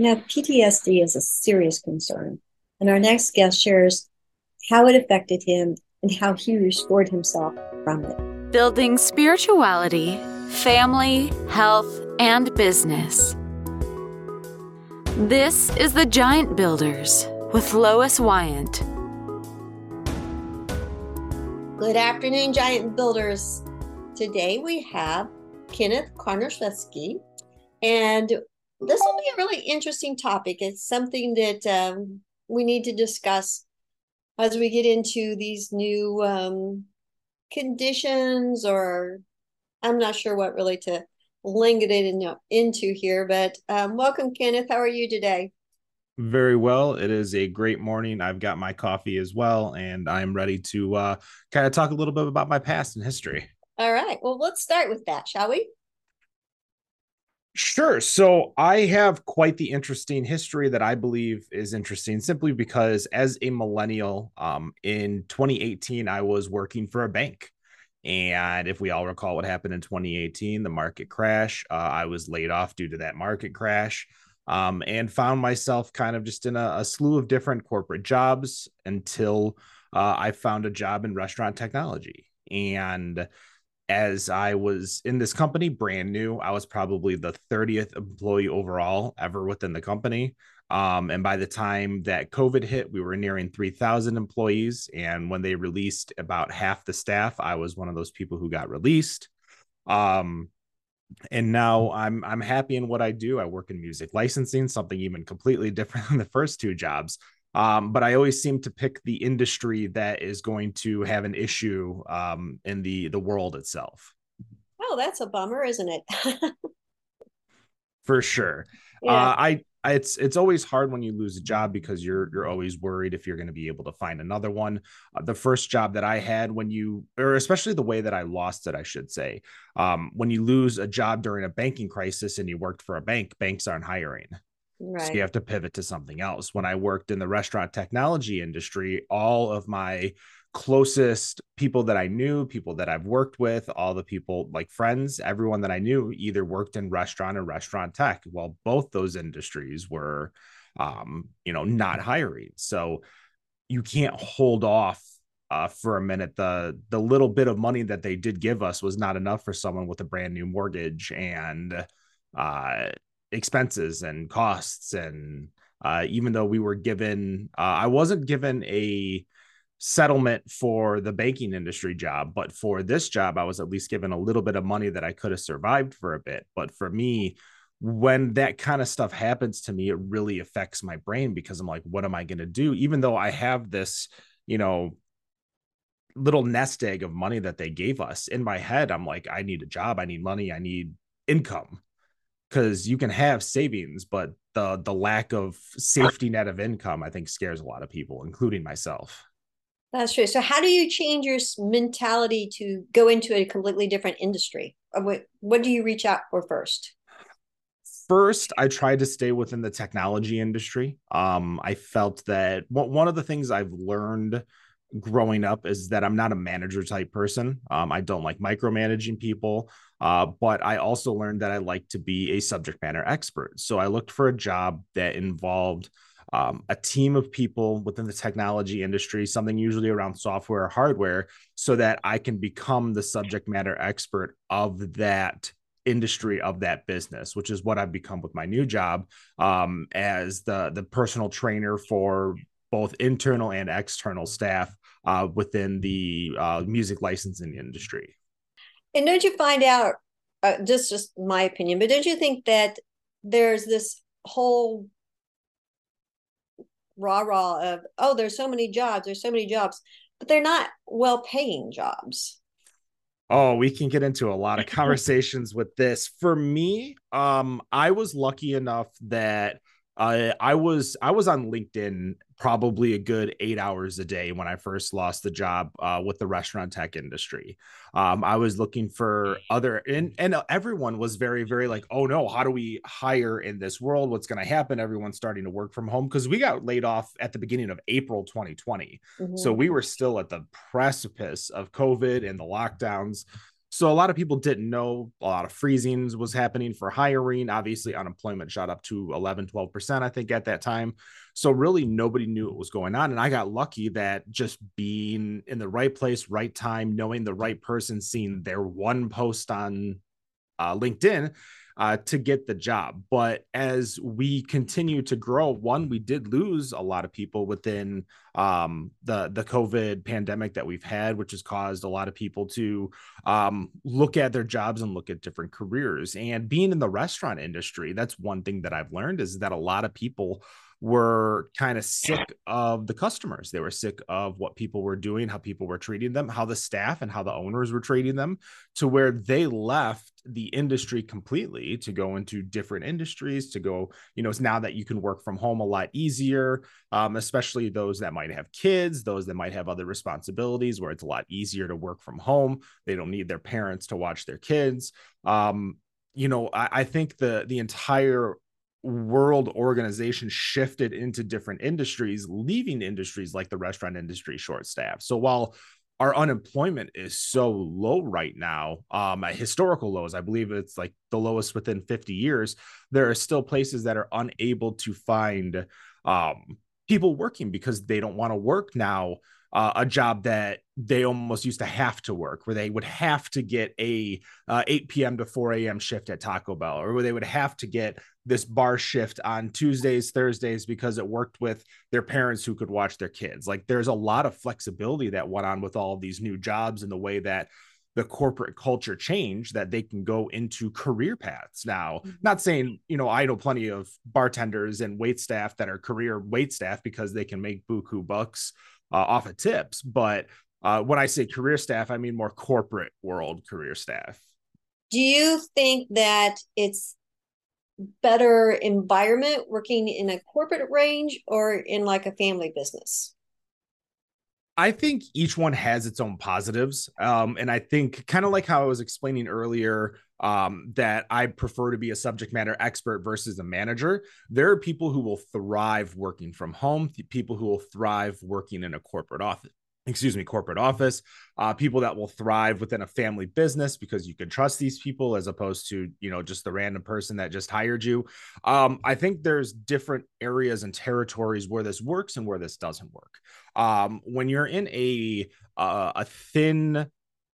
Now, PTSD is a serious concern, and our next guest shares how it affected him and how he restored himself from it. Building spirituality, family, health, and business. This is the Giant Builders with Lois Wyant. Good afternoon, Giant Builders. Today we have Kenneth Konarzewski, and this will be a really interesting topic. It's something that um, we need to discuss as we get into these new um, conditions, or I'm not sure what really to link it in, into here. But um, welcome, Kenneth. How are you today? Very well. It is a great morning. I've got my coffee as well, and I'm ready to uh, kind of talk a little bit about my past and history. All right. Well, let's start with that, shall we? Sure. So I have quite the interesting history that I believe is interesting simply because as a millennial, um, in 2018, I was working for a bank. And if we all recall what happened in 2018, the market crash, uh, I was laid off due to that market crash um, and found myself kind of just in a, a slew of different corporate jobs until uh, I found a job in restaurant technology. And as I was in this company, brand new. I was probably the 30th employee overall ever within the company. Um, and by the time that COVID hit, we were nearing 3,000 employees. And when they released about half the staff, I was one of those people who got released. Um, and now I'm I'm happy in what I do. I work in music licensing, something even completely different than the first two jobs. Um, but I always seem to pick the industry that is going to have an issue um, in the the world itself. Oh, that's a bummer, isn't it? For sure. Yeah. Uh, I it's it's always hard when you lose a job because you're you're always worried if you're going to be able to find another one. Uh, the first job that I had when you or especially the way that I lost it, I should say, um, when you lose a job during a banking crisis and you worked for a bank, banks aren't hiring. Right. So you have to pivot to something else. When I worked in the restaurant technology industry, all of my closest people that I knew, people that I've worked with, all the people like friends, everyone that I knew either worked in restaurant or restaurant tech. Well, both those industries were, um, you know, not hiring. So you can't hold off uh, for a minute. The the little bit of money that they did give us was not enough for someone with a brand new mortgage and uh, expenses and costs and uh, even though we were given uh, i wasn't given a settlement for the banking industry job but for this job i was at least given a little bit of money that i could have survived for a bit. But for me when that kind of stuff happens to me it really affects my brain because i'm like what am i going to do? Even though i have this you know little nest egg of money that they gave us in my head i'm like i need a job i need money i need income because you can have savings, but the the lack of safety net of income, I think, scares a lot of people, including myself. That's true. So, how do you change your mentality to go into a completely different industry? Uh, what what do you reach out for first? First, I tried to stay within the technology industry. Um, I felt that one of the things I've learned growing up is that I'm not a manager type person. Um, I don't like micromanaging people. Uh, but I also learned that I like to be a subject matter expert. So I looked for a job that involved um, a team of people within the technology industry, something usually around software or hardware, so that I can become the subject matter expert of that industry of that business, which is what I've become with my new job um, as the the personal trainer for both internal and external staff uh, within the uh, music licensing industry. And don't you find out, uh, just just my opinion, but don't you think that there's this whole rah rah of oh, there's so many jobs, there's so many jobs, but they're not well paying jobs. Oh, we can get into a lot of conversations with this. For me, um, I was lucky enough that uh, I was I was on LinkedIn probably a good eight hours a day when I first lost the job uh, with the restaurant tech industry. Um, I was looking for other and and everyone was very very like, oh no, how do we hire in this world? What's going to happen? Everyone's starting to work from home because we got laid off at the beginning of April 2020, mm-hmm. so we were still at the precipice of COVID and the lockdowns. So a lot of people didn't know a lot of freezings was happening for hiring. Obviously, unemployment shot up to 11, 12%, I think, at that time. So really nobody knew what was going on. And I got lucky that just being in the right place, right time, knowing the right person, seeing their one post on uh, LinkedIn uh, to get the job. But as we continue to grow, one, we did lose a lot of people within um, the the COVID pandemic that we've had, which has caused a lot of people to um, look at their jobs and look at different careers. And being in the restaurant industry, that's one thing that I've learned is that a lot of people were kind of sick of the customers. They were sick of what people were doing, how people were treating them, how the staff and how the owners were treating them, to where they left the industry completely to go into different industries. To go, you know, it's now that you can work from home a lot easier, um, especially those that might have kids, those that might have other responsibilities where it's a lot easier to work from home. They don't need their parents to watch their kids. Um, you know, I, I think the the entire world organization shifted into different industries, leaving industries like the restaurant industry short staffed. So while our unemployment is so low right now, um, at historical lows, I believe it's like the lowest within 50 years, there are still places that are unable to find um, people working because they don't want to work now uh, a job that they almost used to have to work, where they would have to get a uh, 8 p.m. to 4 a.m. shift at Taco Bell, or where they would have to get this bar shift on Tuesdays, Thursdays, because it worked with their parents who could watch their kids. Like there's a lot of flexibility that went on with all of these new jobs and the way that the corporate culture changed that they can go into career paths now. Mm-hmm. Not saying, you know, I know plenty of bartenders and wait staff that are career wait staff because they can make buku bucks uh, off of tips. But uh, when I say career staff, I mean more corporate world career staff. Do you think that it's better environment working in a corporate range or in like a family business? I think each one has its own positives. Um, and I think kind of like how I was explaining earlier, um, that I prefer to be a subject matter expert versus a manager. There are people who will thrive working from home, people who will thrive working in a corporate office excuse me, corporate office, uh, people that will thrive within a family business because you can trust these people as opposed to, you know, just the random person that just hired you. Um, I think there's different areas and territories where this works and where this doesn't work. Um, when you're in a, uh, a thin,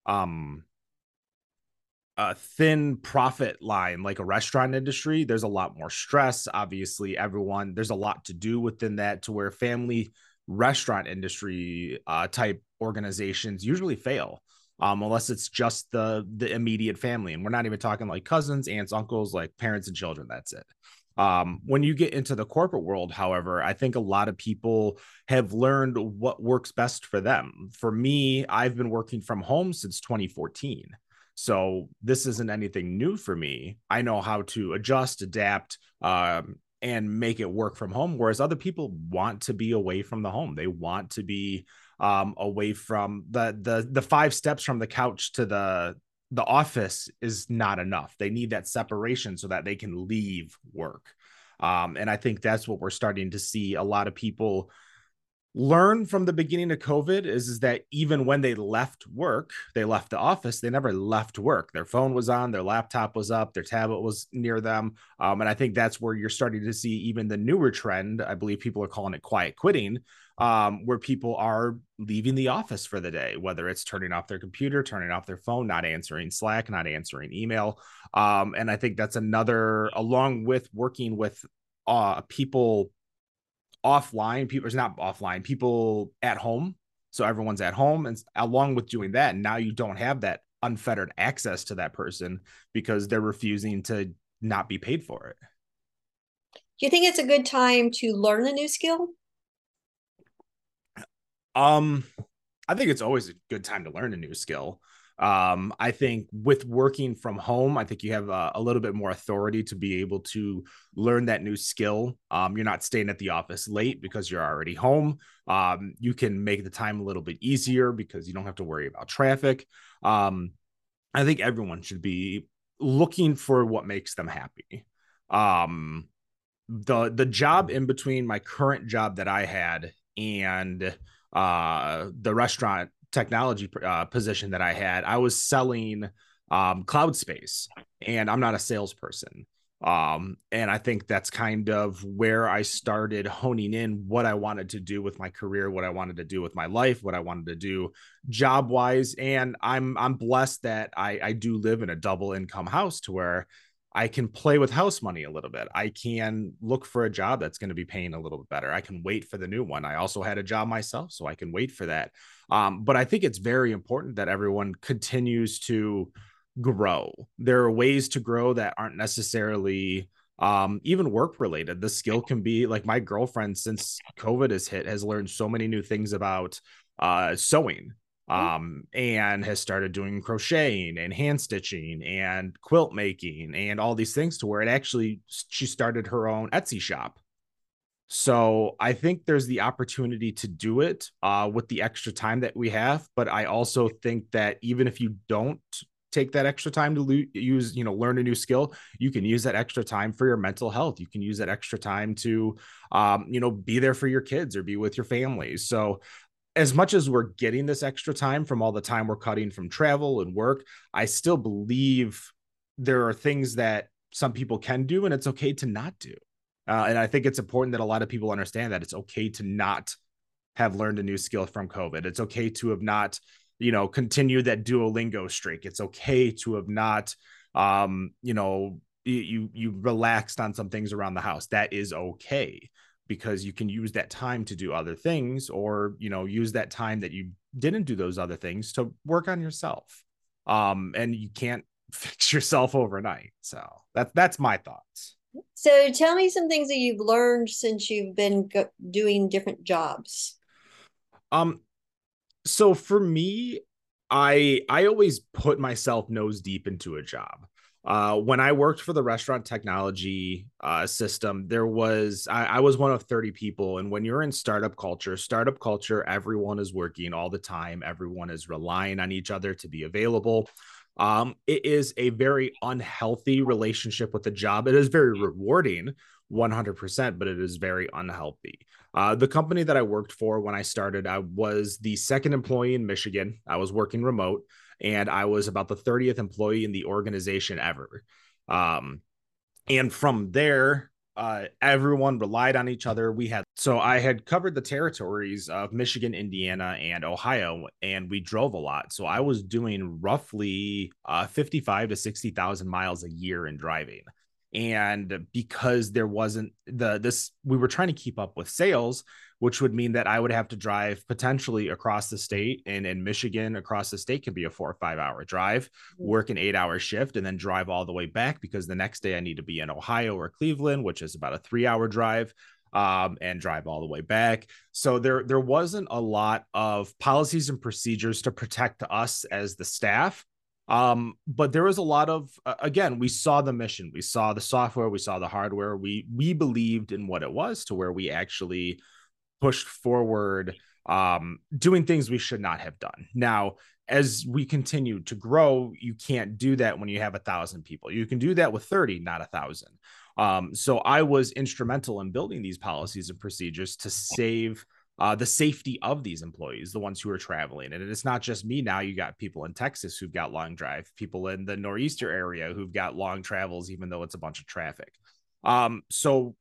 um, a thin profit line like a restaurant industry there's a lot more stress obviously everyone there's a lot to do within that to where family restaurant industry uh, type organizations usually fail um, unless it's just the the immediate family and we're not even talking like cousins aunts uncles like parents and children that's it. Um, when you get into the corporate world however i think a lot of people have learned what works best for them. For me i've been working from home since 2014 so this isn't anything new for me. I know how to adjust adapt um, and make it work from home whereas other people want to be away from the home. They want to be um, away from the the the five steps from the couch to the the office is not enough. They need that separation so that they can leave work. Um, and i think that's what we're starting to see a lot of people learn from the beginning of COVID is, is that even when they left work, they left the office, they never left work. Their phone was on, their laptop was up, their tablet was near them. Um, and I think that's where you're starting to see even the newer trend. I believe people are calling it quiet quitting, um, where people are leaving the office for the day, whether it's turning off their computer, turning off their phone, not answering Slack, not answering email. Um, and I think that's another, along with working with uh, people offline people it's not offline people at home. So everyone's at home and along with doing that now you don't have that unfettered access to that person because they're refusing to not be paid for it. Do you think it's a good time to learn a new skill? Um i think it's always a good time to learn a new skill um, I think with working from home, I think you have a, a, little bit more authority to be able to learn that new skill. Um, you're not staying at the office late because you're already home. Um, you can make the time a little bit easier because you don't have to worry about traffic. Um, I think everyone should be looking for what makes them happy. Um, the the job in between my current job that I had and uh the restaurant technology uh, position that I had, I was selling um, cloud space, and I'm not a salesperson. Um, and I think that's kind of where I started honing in what I wanted to do with my career, what I wanted to do with my life, what I wanted to do job wise. And I'm I'm blessed that I, I do live in a double income house to where I can play with house money a little bit. I can look for a job that's going to be paying a little bit better. I can wait for the new one. I also had a job myself, so I can wait for that. Um, but I think it's very important that everyone continues to grow. There are ways to grow that aren't necessarily um even work related the skill can be like my girlfriend since covid has hit has learned so many new things about uh sewing um and has started doing crocheting and hand stitching and quilt making and all these things to where it actually she started her own Etsy shop so I think there's the opportunity to do it uh, with the extra time that we have. But I also think that even if you don't take that extra time to lo- use, you know, learn a new skill, you can use that extra time for your mental health. You can use that extra time to, um, you know, be there for your kids or be with your family. So, as much as we're getting this extra time from all the time we're cutting from travel and work, I still believe there are things that some people can do and it's okay to not do. Uh, and I think it's important that a lot of people understand that it's okay to not have learned a new skill from COVID. It's okay to have not you know, continue that Duolingo streak. It's okay to have not, um, you know, you you relaxed on some things around the house. That is okay because you can use that time to do other things, or you know, use that time that you didn't do those other things to work on yourself. Um, and you can't fix yourself overnight. So that's that's my thoughts. So tell me some things that you've learned since you've been go- doing different jobs. Um, so for me, I I always put myself nose deep into a job. Uh, when I worked for the restaurant technology uh, system, there was I, I, was one of 30 people. And when you're in startup culture, startup culture, everyone is working all the time. Everyone is relying on each other to be available. Um, it is a very unhealthy relationship with the job. It is very rewarding, 100%, but it is very unhealthy. Uh, the company that I worked for when I started, I was the second employee in Michigan. I was working remote, and I was about the 30th employee in the organization ever. Um, and from there, uh, everyone relied on each other. We had so I had covered the territories of Michigan, Indiana, and Ohio, and we drove a lot. So I was doing roughly uh, 55 to 60,000 miles a year in driving and because there wasn't the this we were trying to keep up with sales which would mean that i would have to drive potentially across the state and in michigan across the state could be a four or five hour drive mm-hmm. work an eight hour shift and then drive all the way back because the next day i need to be in ohio or cleveland which is about a three hour drive um, and drive all the way back. So there there wasn't a lot of policies and procedures to protect us as the staff um but there was a lot of uh, again we saw the mission we saw the software we saw the hardware we we believed in what it was to where we actually pushed forward um doing things we should not have done. Now as we continue to grow you can't do that when you have a thousand people. You can do that with 30 not a thousand. Um so i was instrumental in building these policies and procedures to save uh, the safety of these employees, the ones who are traveling. And it's not just me now. You got people in Texas who've got long drive, people in the nor'easter area who've got long travels, even though it's a bunch of traffic. Um, so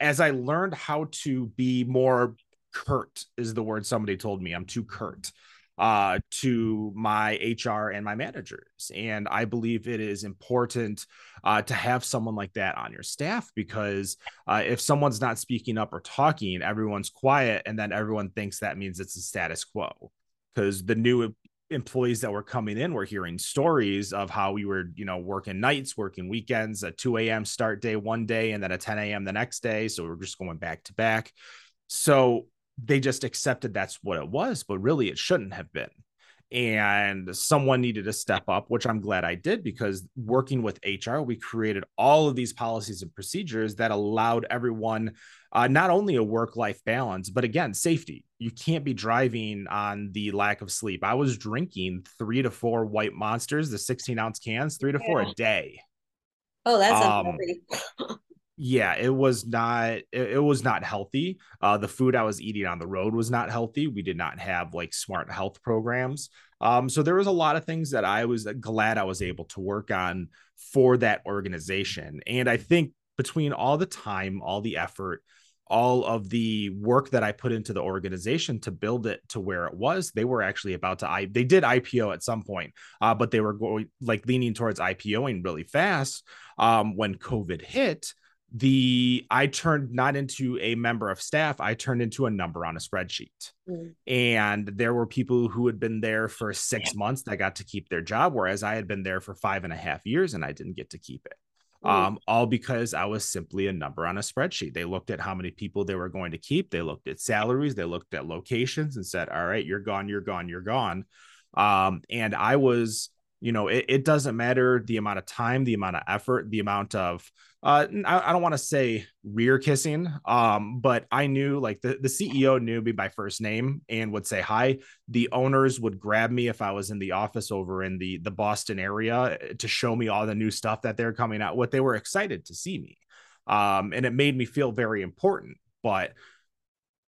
as I learned how to be more curt, is the word somebody told me. I'm too curt uh, to my HR and my managers. And I believe it is important uh, to have someone like that on your staff because uh, if someone's not speaking up or talking, everyone's quiet, and then everyone thinks that means it's a status quo. Because the new employees that were coming in were hearing stories of how we were, you know, working nights, working weekends, a 2 a.m. start day one day, and then a 10 a.m. the next day. So we're just going back to back. So they just accepted that's what it was, but really it shouldn't have been. And someone needed to step up, which I'm glad I did because working with HR, we created all of these policies and procedures that allowed everyone uh, not only a work life balance, but again, safety. You can't be driving on the lack of sleep. I was drinking three to four white monsters, the 16 ounce cans, three to yeah. four a day. Oh, that's um, yeah it was not it, it was not healthy. Uh the food i was eating on the road was not healthy. We did not have like smart health programs. Um so there was a lot of things that i was glad i was able to work on for that organization. And i think between all the time all the effort all of the work that I put into the organization to build it to where it was, they were actually about to I they did IPO at some point, uh, but they were going like leaning towards IPOing really fast. Um, when COVID hit, the I turned not into a member of staff, I turned into a number on a spreadsheet. Mm. And there were people who had been there for six months that got to keep their job, whereas I had been there for five and a half years and I didn't get to keep it um, all because I was simply a number on a spreadsheet. They looked at how many people they were going to keep. They looked at salaries. They looked at locations and said, "All right, you're gone. You're gone. You're gone." Um, and I was you know it, it doesn't matter the amount of time the amount of effort the amount of uh i, I don't want to say rear kissing um but i knew like the, the ceo knew me by first name and would say hi. The owners would grab me if i was in the office over in the the boston area eh, to show me all the new stuff that they're coming out what they were excited to see me um and it made me feel very important. But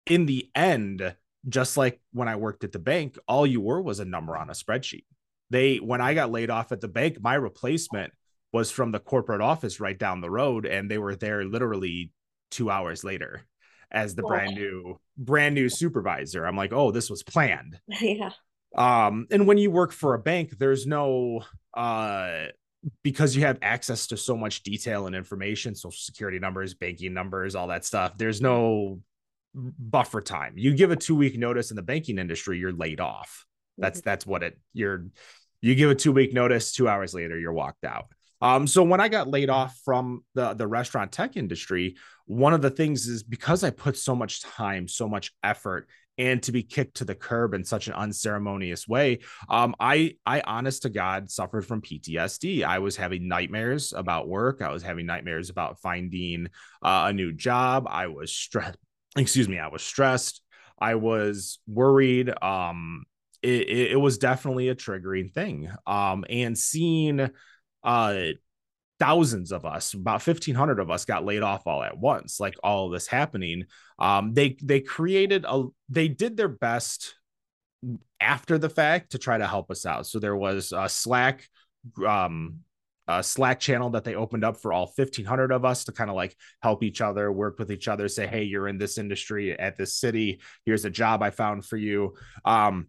in the end just like when i worked at the bank all you were was a number on a spreadsheet. They when I got laid off at the bank, my replacement was from the corporate office right down the road, and they were there literally two hours later as the brand new brand new supervisor. I'm like, oh, this was planned. Yeah. Um, and when you work for a bank, there's no uh because you have access to so much detail and information, social security numbers, banking numbers, all that stuff, there's no buffer time. You give a two week notice in the banking industry, you're laid off. That's mm-hmm. that's what it you're you give a two week notice, two hours later, you're walked out. Um, so when I got laid off from the the restaurant tech industry, one of the things is because I put so much time, so much effort, and to be kicked to the curb in such an unceremonious way, um, I I honest to God suffered from PTSD. I was having nightmares about work. I was having nightmares about finding uh, a new job. I was stressed. Excuse me. I was stressed. I was worried. Um, it, it, it was definitely a triggering thing. Um, and seeing uh thousands of us about 1500 of us got laid off all at once like all this happening. Um they they created a they did their best after the fact to try to help us out. So there was a slack um a slack channel that they opened up for all 1500 of us to kind of like help each other work with each other say hey you're in this industry at this city. Here's a job i found for you. Um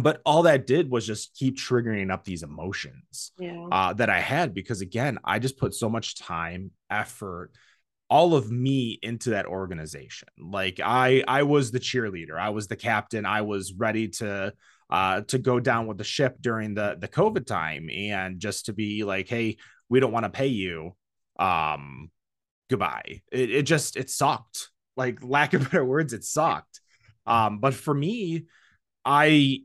but all that did was just keep triggering up these emotions yeah. uh, that I had because again, I just put so much time, effort, all of me into that organization. Like I, I was the cheerleader, I was the captain, I was ready to uh, to go down with the ship during the the COVID time, and just to be like, hey, we don't want to pay you. Um, goodbye. It, it just it sucked. Like lack of better words, it sucked. Um, but for me, I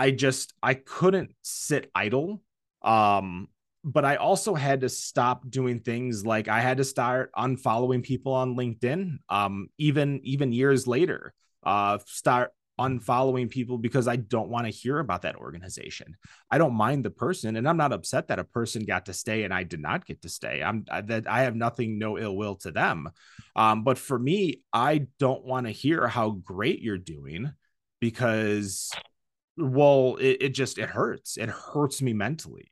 I just I couldn't sit idle. Um, but I also had to stop doing things like I had to start unfollowing people on LinkedIn. Um, even even years later, uh, start unfollowing people because I don't want to hear about that organization. I don't mind the person, and I'm not upset that a person got to stay and I did not get to stay. I'm that I have nothing, no ill will to them. Um, but for me, I don't want to hear how great you're doing because well it, it just it hurts. It hurts me mentally.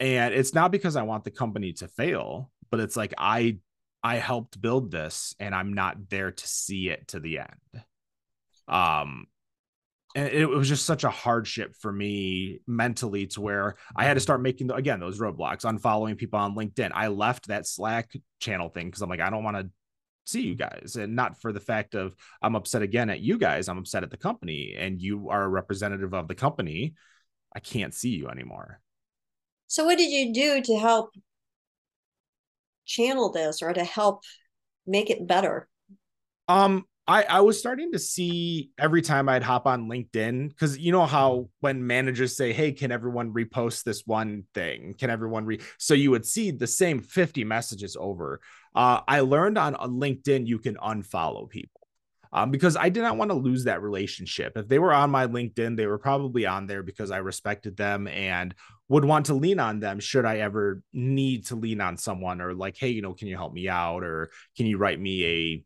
And it's not because i want the company to fail but it's like i i helped build this and i'm not there to see it to the end. Um and it, was just such a hardship for me mentally to where I had to start making again those roadblocks, unfollowing people on LinkedIn. I left that Slack channel thing because I'm like, I don't want to see you guys and not for the fact of i'm upset again at you guys i'm upset at the company and you are a representative of the company i can't see you anymore. So what did you do to help channel this or to help make it better? Um I, I was starting to see every time I'd hop on LinkedIn because you know how when managers say, Hey, can everyone repost this one thing? Can everyone re so you would see the same 50 messages over. Uh, I learned on, on LinkedIn you can unfollow people. Um, because I did not want to lose that relationship. If they were on my LinkedIn, they were probably on there because I respected them and would want to lean on them should I ever need to lean on someone or like, hey, you know, can you help me out or can you write me a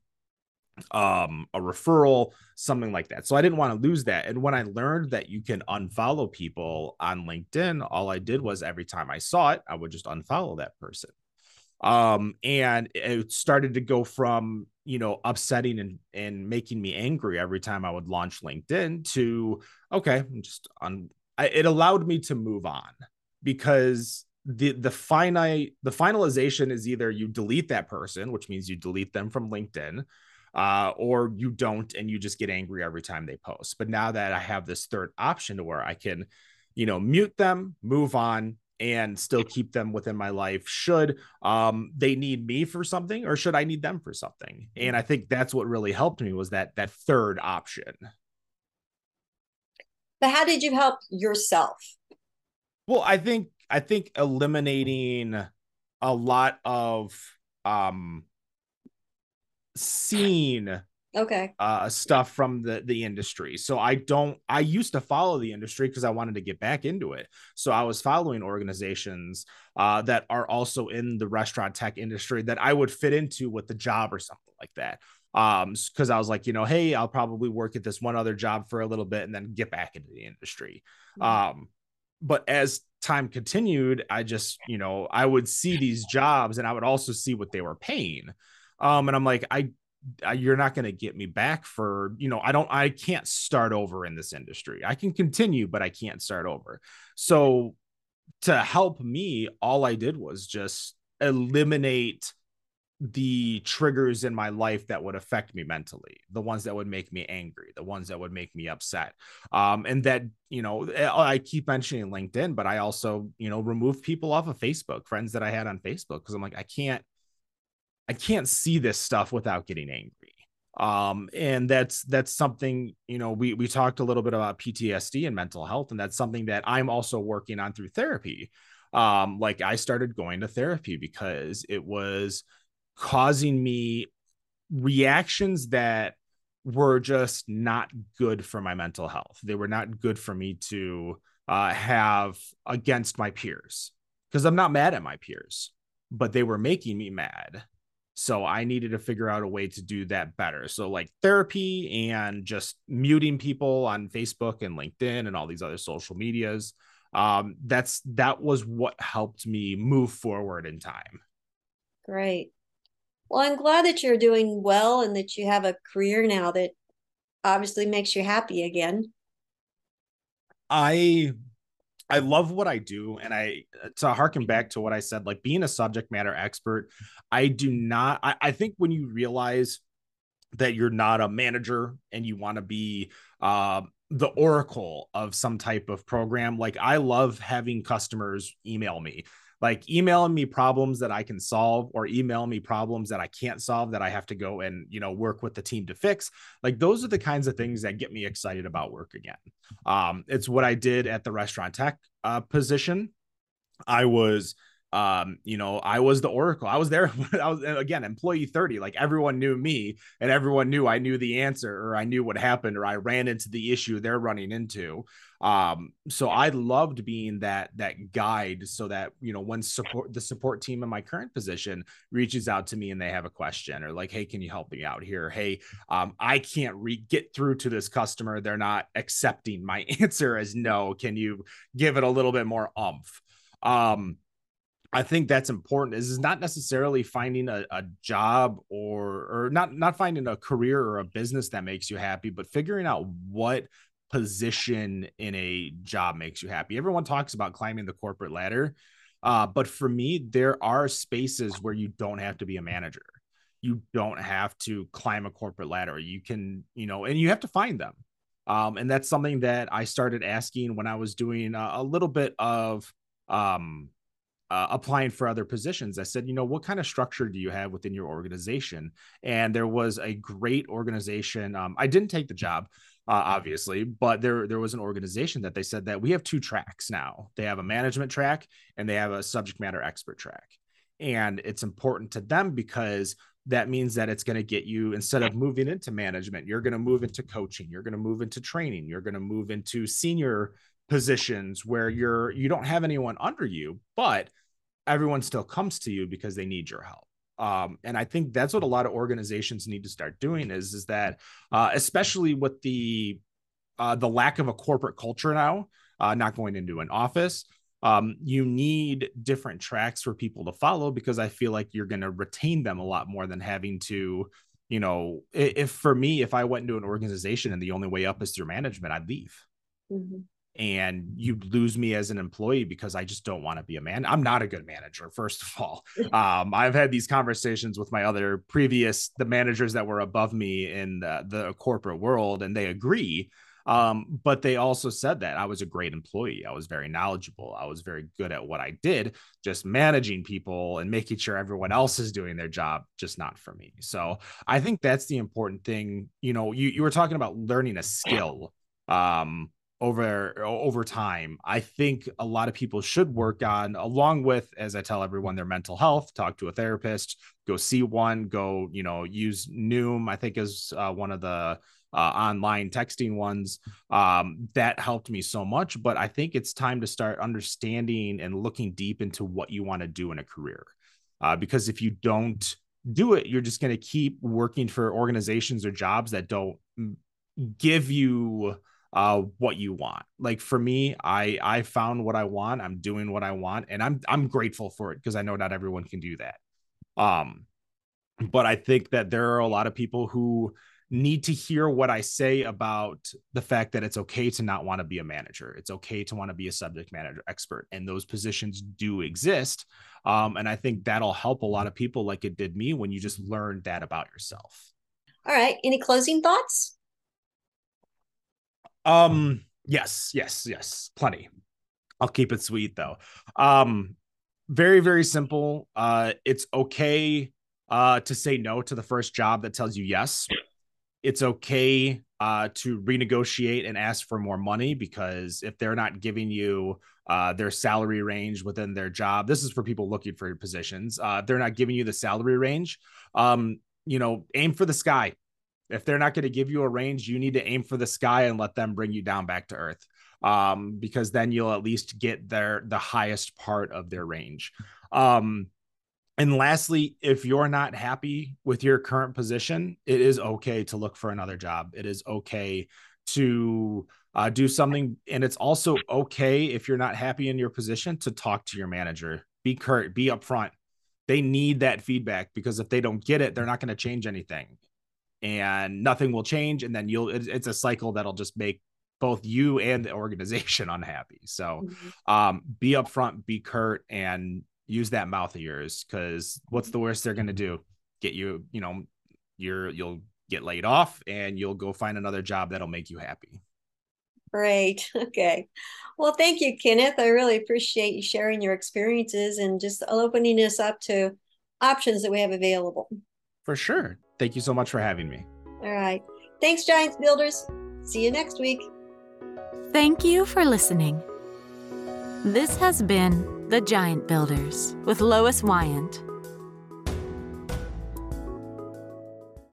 um a referral something like that. So i didn't want to lose that. And when i learned that you can unfollow people on linkedin all i did was every time i saw it i would just unfollow that person. Um and it started to go from you know upsetting and and making me angry every time i would launch linkedin to okay I'm just on it allowed me to move on because the the finite the finalization is either you delete that person which means you delete them from linkedin uh, or you don't and you just get angry every time they post. But now that i have this third option to where i can you know mute them move on and still keep them within my life should um, they need me for something or should i need them for something? And i think that's what really helped me was that that third option. But how did you help yourself? Well i think i think eliminating a lot of um seen okay. uh stuff from the the industry. So i don't i used to follow the industry because i wanted to get back into it. So i was following organizations uh that are also in the restaurant tech industry that i would fit into with the job or something like that. Um because i was like you know hey i'll probably work at this one other job for a little bit and then get back into the industry. Mm-hmm. um but as time continued i just you know i would see these jobs and i would also see what they were paying um, and I'm like, I, I you're not going to get me back for, you know, I don't, I can't start over in this industry. I can continue, but I can't start over. So to help me, all I did was just eliminate the triggers in my life that would affect me mentally the ones that would make me angry the ones that would make me upset um and that you know i keep mentioning linkedin but i also you know remove people off of facebook friends that i had on facebook because i'm like i can't I can't see this stuff without getting angry. Um, and that's that's something you know we we talked a little bit about PTSD and mental health, and that's something that I'm also working on through therapy. Um, like I started going to therapy because it was causing me reactions that were just not good for my mental health. They were not good for me to uh, have against my peers because I'm not mad at my peers, but they were making me mad. So I needed to figure out a way to do that better. So like therapy and just muting people on Facebook and LinkedIn and all these other social medias. Um, that's that was what helped me move forward in time. Great. Well, I'm glad that you're doing well and that you have a career now that obviously makes you happy again. I I love what I do. And I, to harken back to what I said, like being a subject matter expert, I do not, I, I think when you realize that you're not a manager and you want to be uh, the oracle of some type of program, like I love having customers email me like emailing me problems that I can solve or email me problems that I can't solve that I have to go and you know work with the team to fix. Like those are the kinds of things that get me excited about work again. Um, it's what I did at the restaurant tech uh, position. I was um you know i was the oracle i was there i was again employee 30 like everyone knew me and everyone knew i knew the answer or i knew what happened or i ran into the issue they're running into. Um so i loved being that that guide so that you know when support the support team in my current position reaches out to me and they have a question or like hey can you help me out here? Hey um i can't re- get through to this customer. They're not accepting my answer as no. Can you give it a little bit more umph um I think that's important is, not necessarily finding a, a job or or not not finding a career or a business that makes you happy, but figuring out what position in a job makes you happy. Everyone talks about climbing the corporate ladder. Uh, but for me, there are spaces where you don't have to be a manager. You don't have to climb a corporate ladder. You can, you know, and you have to find them. Um, and that's something that I started asking when I was doing a, a little bit of um, uh, applying for other positions. I said, you know, what kind of structure do you have within your organization? And there was a great organization. Um, I didn't take the job, uh, obviously, but there there was an organization that they said that we have two tracks now. They have a management track and they have a subject matter expert track, and it's important to them because that means that it's going to get you instead of moving into management you're going to move into coaching you're going to move into training you're going to move into senior positions where you're you don't have anyone under you, but everyone still comes to you because they need your help. Um, and I think that's what a lot of organizations need to start doing is is that uh, especially with the uh, the lack of a corporate culture now, uh, not going into an office, um, you need different tracks for people to follow because I feel like you're going to retain them a lot more than having to, you know, if for me, if I went into an organization and the only way up is through management, I'd leave. Mm-hmm. And you lose me as an employee because I just don't want to be a man. I'm not a good manager, first of all. Um, I've had these conversations with my other previous the managers that were above me in the, the corporate world, and they agree um, but they also said that I was a great employee. I was very knowledgeable. I was very good at what I did, just managing people and making sure everyone else is doing their job, just not for me. So I think that's the important thing. You know, you, you were talking about learning a skill um, over over time. I think a lot of people should work on, along with, as I tell everyone, their mental health. Talk to a therapist. Go see one. Go, you know, use Noom. I think is uh, one of the uh, online texting ones um, that helped me so much but i think it's time to start understanding and looking deep into what you want to do in a career uh, because if you don't do it you're just going to keep working for organizations or jobs that don't give you uh, what you want like for me i i found what i want i'm doing what i want and i'm i'm grateful for it because i know not everyone can do that um but i think that there are a lot of people who need to hear what I say about the fact that it's okay to not want to be a manager. It's okay to want to be a subject matter expert, and those positions do exist. Um, and I think that'll help a lot of people, like it did me, when you just learned that about yourself. All right. Any closing thoughts? Um. Yes. Yes. Yes. Plenty. I'll keep it sweet though. Um. Very very simple. Uh. It's okay. Uh, to say no to the first job that tells you yes it's okay uh, to renegotiate and ask for more money because if they're not giving you uh, their salary range within their job, this is for people looking for positions. Uh, they're not giving you the salary range. Um, you know, aim for the sky. If they're not going to give you a range, you need to aim for the sky and let them bring you down back to earth. Um, because then you'll at least get their the highest part of their range. Um, and lastly, if you're not happy with your current position, it is okay to look for another job. It is okay to uh, do something. And it's also okay if you're not happy in your position to talk to your manager. Be curt, be upfront. They need that feedback because if they don't get it, they're not going to change anything and nothing will change. And then you'll, it's a cycle that'll just make both you and the organization unhappy. So mm-hmm. um, be upfront, be curt, and use that mouth of yours because what's the worst they're going to do? Get you, you know, you're you'll get laid off and you'll go find another job that'll make you happy. Great. Okay. Well, thank you, Kenneth. I really appreciate you sharing your experiences and just opening us up to options that we have available. For sure. Thank you so much for having me. All right. Thanks, Giants Builders. See you next week. Thank you for listening. This has been The Giant Builders with Lois Wyant.